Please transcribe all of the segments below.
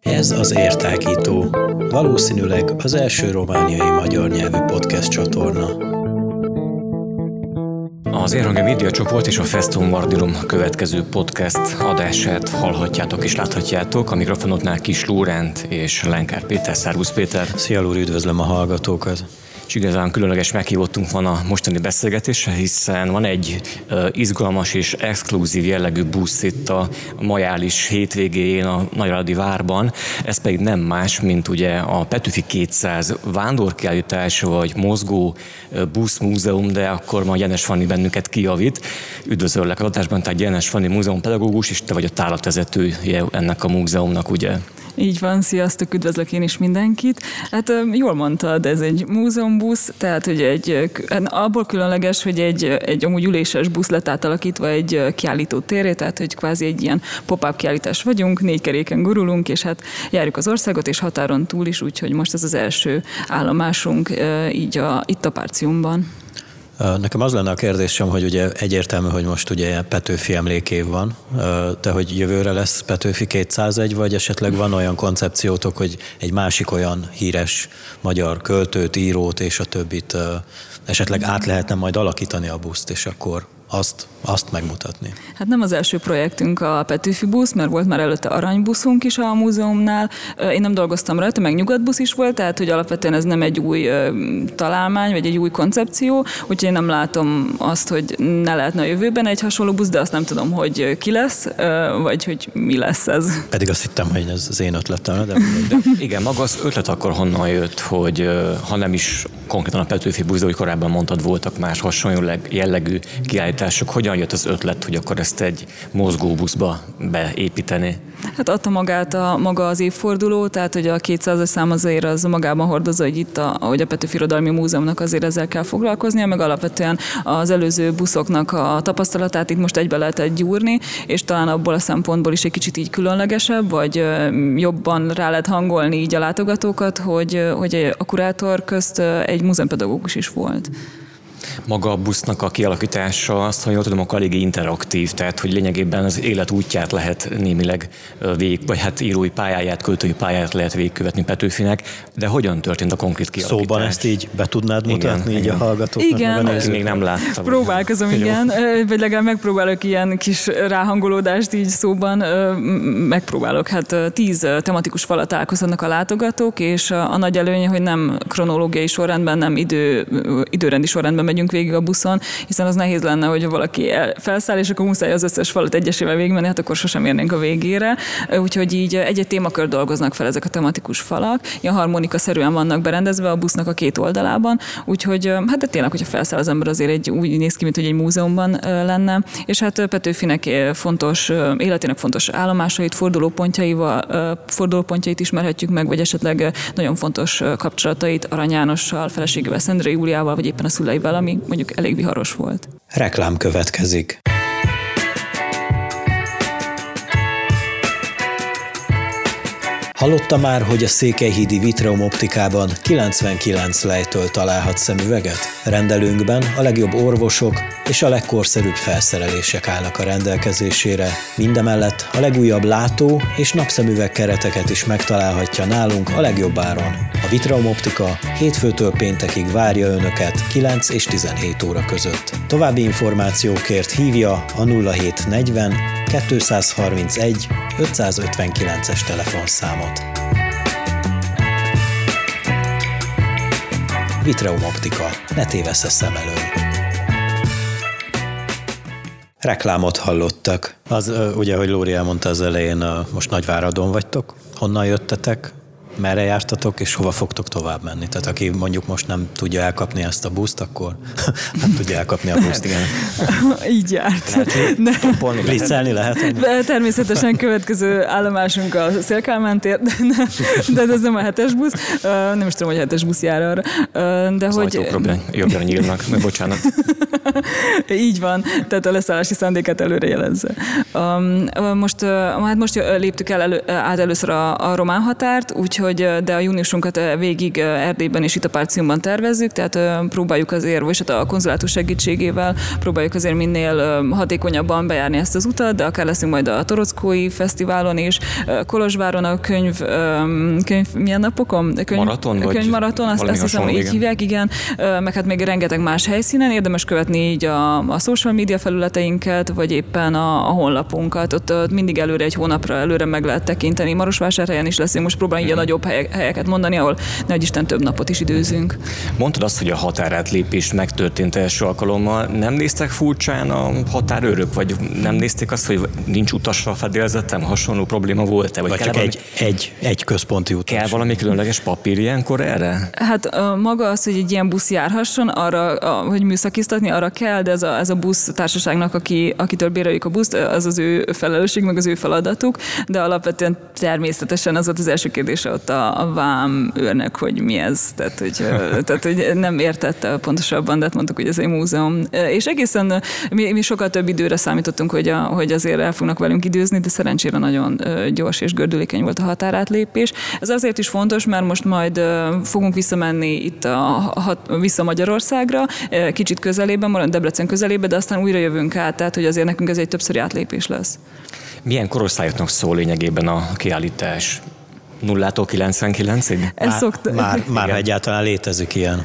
Ez az Értágító, valószínűleg az első romániai magyar nyelvű podcast csatorna. Az Érhange Média Csoport és a Festum Mardilum következő podcast adását hallhatjátok és láthatjátok. A mikrofonoknál Kis Lórend és Lenkár Péter, Szervusz Péter. Szia Lúr, üdvözlöm a hallgatókat! És igazán különleges meghívottunk van a mostani beszélgetésre, hiszen van egy izgalmas és exkluzív jellegű busz itt a majális hétvégén a Nagyradi várban. Ez pedig nem más, mint ugye a Petőfi 200 vándorkiállítás vagy mozgó busz múzeum, de akkor ma Jenes Fanni bennünket kijavít. Üdvözöllek a adásban, tehát Jenes Fanni múzeum pedagógus, és te vagy a tálatvezetője ennek a múzeumnak, ugye? Így van, sziasztok, üdvözlök én is mindenkit. Hát jól mondtad, ez egy múzeumbusz, tehát hogy egy, hát abból különleges, hogy egy, egy amúgy üléses busz lett átalakítva egy kiállító téré, tehát hogy kvázi egy ilyen pop-up kiállítás vagyunk, négy keréken gurulunk, és hát járjuk az országot, és határon túl is, úgyhogy most ez az első állomásunk így a, itt a Párciumban. Nekem az lenne a kérdésem, hogy ugye egyértelmű, hogy most ugye Petőfi emlékév van, de hogy jövőre lesz Petőfi 201, vagy esetleg van olyan koncepciótok, hogy egy másik olyan híres magyar költőt, írót és a többit esetleg át lehetne majd alakítani a buszt, és akkor azt, azt megmutatni. Hát nem az első projektünk a Petőfi busz, mert volt már előtte aranybuszunk is a múzeumnál. Én nem dolgoztam rajta, meg nyugatbusz is volt, tehát hogy alapvetően ez nem egy új találmány, vagy egy új koncepció, úgyhogy én nem látom azt, hogy ne lehetne a jövőben egy hasonló busz, de azt nem tudom, hogy ki lesz, vagy hogy mi lesz ez. Pedig azt hittem, hogy ez az én ötletem, de... de igen, maga az ötlet akkor honnan jött, hogy ha nem is konkrétan a Petőfi hogy korábban mondtad, voltak más hasonló jellegű kiállítások, hogyan jött az ötlet, hogy akkor ezt egy mozgóbuszba beépíteni? Hát adta magát a, maga az évforduló, tehát hogy a 200-as szám azért az magában hordozza, hogy itt a, ahogy a Petőfi Irodalmi Múzeumnak azért ezzel kell foglalkoznia, meg alapvetően az előző buszoknak a tapasztalatát itt most egybe lehetett gyúrni, és talán abból a szempontból is egy kicsit így különlegesebb, vagy jobban rá lehet hangolni így a látogatókat, hogy, hogy a kurátor közt egy múzeumpedagógus is volt. Maga a busznak a kialakítása, azt, ha jól tudom, akkor eléggé interaktív, tehát hogy lényegében az élet útját lehet némileg végig, vagy hát írói pályáját, költői pályáját lehet végigkövetni Petőfinek, de hogyan történt a konkrét kialakítás? Szóban ezt így be tudnád mutatni igen, így igen. a hallgatóknak? Igen, meg még nem láttam. Próbálkozom, igen, vagy legalább megpróbálok ilyen kis ráhangolódást így szóban, megpróbálok. Hát tíz tematikus falat találkozhatnak a látogatók, és a nagy előnye, hogy nem kronológiai sorrendben, nem idő, időrendi sorrendben megyünk végig a buszon, hiszen az nehéz lenne, hogy valaki felszáll, és akkor muszáj az összes falat egyesével végigmenni, hát akkor sosem érnénk a végére. Úgyhogy így egy-egy témakör dolgoznak fel ezek a tematikus falak. Ilyen harmonika szerűen vannak berendezve a busznak a két oldalában, úgyhogy hát de tényleg, hogyha felszáll az ember, azért egy, úgy néz ki, mint hogy egy múzeumban lenne. És hát Petőfinek fontos, életének fontos állomásait, fordulópontjaival, fordulópontjait ismerhetjük meg, vagy esetleg nagyon fontos kapcsolatait Arany Jánossal, feleségével, Szendre Júliával, vagy éppen a szüleivel, ami mondjuk elég viharos volt. Reklám következik. Hallotta már, hogy a Székelyhídi Vitreum optikában 99 lejtől találhat szemüveget? Rendelőnkben a legjobb orvosok és a legkorszerűbb felszerelések állnak a rendelkezésére. Mindemellett a legújabb látó és napszemüveg kereteket is megtalálhatja nálunk a legjobb áron. A Vitreum optika hétfőtől péntekig várja Önöket 9 és 17 óra között. További információkért hívja a 0740 231 559-es telefonszámot. Vitreum Optika. Ne tévessz a szem elől. Reklámot hallottak. Az ugye, hogy Lóri elmondta az elején, most Nagyváradon vagytok. Honnan jöttetek? Merre jártatok, és hova fogtok tovább menni. Tehát aki mondjuk most nem tudja elkapni ezt a buszt, akkor nem tudja elkapni a buszt. Igen. Így járt. Lehet, Blitzelni lehet? De természetesen következő állomásunk a Szélkálmán tér, de, de, de ez nem a hetes busz. Nem is tudom, hogy a hetes busz jár arra. De az hogy... jobbra nyílnak, meg bocsánat. Így van, tehát a leszállási szándékát előre jelezze. Most, hát most léptük el elő, át először a, a román határt, úgyhogy úgyhogy de a júniusunkat végig Erdélyben és itt a Párciumban tervezzük, tehát próbáljuk azért, vagy hát a konzulátus segítségével próbáljuk azért minél hatékonyabban bejárni ezt az utat, de akár leszünk majd a Torockói Fesztiválon is, Kolozsváron a könyv, könyv milyen napokon? Könyv, maraton? Könyv maraton, azt, azt hiszem, így hívják, igen, meg hát még rengeteg más helyszínen, érdemes követni így a, a social media felületeinket, vagy éppen a, a honlapunkat, ott, ott mindig előre egy hónapra előre meg lehet tekinteni. Marosvásárhelyen is leszünk, most próbálunk így a nagyobb helyeket mondani, ahol nehogy Isten több napot is időzünk. Mondtad azt, hogy a határátlépés megtörtént első alkalommal. Nem néztek furcsán a határőrök, vagy nem nézték azt, hogy nincs utasra fedélzetem, hasonló probléma volt-e? Vagy, vagy csak valami... egy, egy, egy központi utas? Kell valami különleges papír ilyenkor erre? Hát maga az, hogy egy ilyen busz járhasson, arra, hogy műszakiztatni, arra kell, de ez a, ez a busz társaságnak, aki, akitől béreljük a buszt, az az ő felelősség, meg az ő feladatuk, de alapvetően természetesen az volt az első kérdése ott a, vám őrnek, hogy mi ez, tehát hogy, tehát, hogy nem értette pontosabban, de hát mondtuk, hogy ez egy múzeum. És egészen mi, mi sokkal több időre számítottunk, hogy, a, hogy azért el fognak velünk időzni, de szerencsére nagyon gyors és gördülékeny volt a határátlépés. Ez azért is fontos, mert most majd fogunk visszamenni itt a, a, vissza Magyarországra, kicsit közelében, marad Debrecen közelében, de aztán újra jövünk át, tehát hogy azért nekünk ez egy többszöri átlépés lesz. Milyen korosztályoknak szól lényegében a kiállítás? Nullától 99-ig? Már, szokt... már, már egyáltalán létezik ilyen.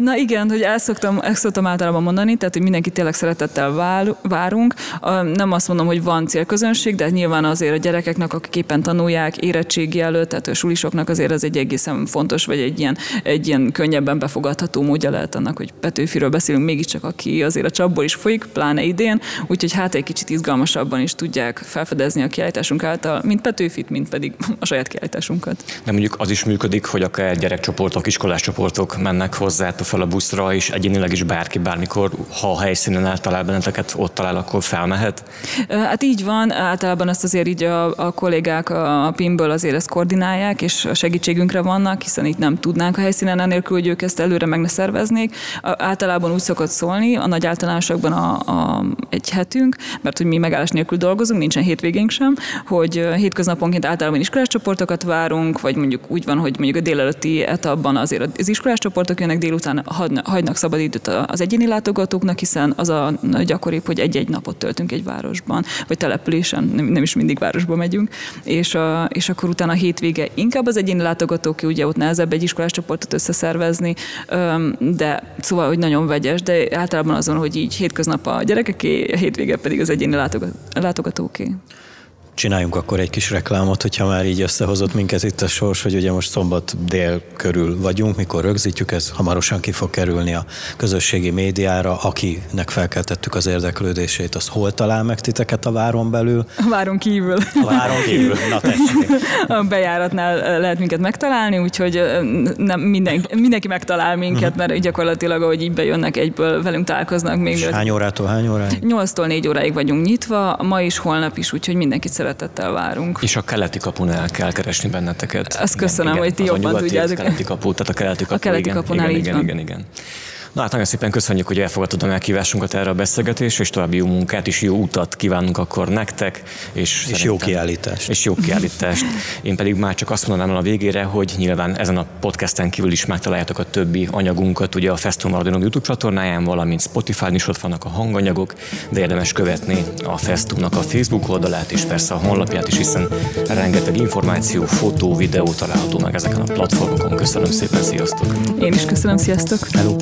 Na igen, hogy el szoktam, el szoktam általában mondani, tehát hogy mindenki tényleg szeretettel várunk. Nem azt mondom, hogy van célközönség, de nyilván azért a gyerekeknek, akik éppen tanulják érettségi előtt, tehát a sulisoknak azért ez egy egészen fontos, vagy egy ilyen, egy ilyen könnyebben befogadható módja lehet annak, hogy Petőfiről beszélünk, mégiscsak aki azért a csapból is folyik, pláne idén, úgyhogy hát egy kicsit izgalmasabban is tudják felfedezni a kiállításunk által, mint Petőfit, mint pedig a saját kiállítás tudásunkat. De mondjuk az is működik, hogy akár gyerekcsoportok, iskolás csoportok mennek hozzá fel a buszra, és egyénileg is bárki bármikor, ha a helyszínen eltalál benneteket, ott talál, akkor felmehet? Hát így van, általában ezt azért így a, a kollégák a PIM-ből azért ezt koordinálják, és a segítségünkre vannak, hiszen itt nem tudnánk a helyszínen enélkül, hogy ők ezt előre meg ne szerveznék. Általában úgy szokott szólni, a nagy általánosokban a, a, egy hetünk, mert hogy mi megállás nélkül dolgozunk, nincsen hétvégénk sem, hogy hétköznaponként általában iskolás csoportokat várunk, vagy mondjuk úgy van, hogy mondjuk a délelőtti etapban azért az iskolás csoportok jönnek, délután hagynak szabad időt az egyéni látogatóknak, hiszen az a gyakoribb, hogy egy-egy napot töltünk egy városban, vagy településen, nem, nem is mindig városba megyünk, és, a, és akkor utána a hétvége inkább az egyéni látogatók, ugye ott nehezebb egy iskolás csoportot összeszervezni, de szóval, hogy nagyon vegyes, de általában azon, hogy így hétköznap a gyerekeké, a hétvége pedig az egyéni látogatóké. Csináljunk akkor egy kis reklámot, hogyha már így összehozott minket itt a sors, hogy ugye most szombat dél körül vagyunk, mikor rögzítjük, ez hamarosan ki fog kerülni a közösségi médiára, akinek felkeltettük az érdeklődését, az hol talál meg titeket a váron belül? A váron kívül. A váron kívül, na tessék. A bejáratnál lehet minket megtalálni, úgyhogy nem minden, mindenki megtalál minket, uh-huh. mert gyakorlatilag, ahogy így bejönnek egyből, velünk találkoznak még. És hány órától hány óráig? 8-tól 4 óráig vagyunk nyitva, ma is, holnap is, úgyhogy mindenkit szeretettel várunk. És a keleti kapunál kell keresni benneteket. Azt köszönöm, igen, hogy ti jobban tudjátok. A keleti kapu, tehát a keleti kapu, a keleti igen, kapunál igen, igen, igen, igen. Na hát nagyon szépen köszönjük, hogy elfogadtad a meghívásunkat erre a beszélgetésre, és további jó munkát és jó utat kívánunk akkor nektek. És, és jó kiállítást. És jó kiállítást. Én pedig már csak azt mondanám a végére, hogy nyilván ezen a podcasten kívül is megtaláljátok a többi anyagunkat, ugye a Festum Radionom YouTube csatornáján, valamint Spotify-n is ott vannak a hanganyagok, de érdemes követni a Festumnak a Facebook oldalát és persze a honlapját is, hiszen rengeteg információ, fotó, videó található meg ezeken a platformokon. Köszönöm szépen, sziasztok! Én is köszönöm, sziasztok! Hello!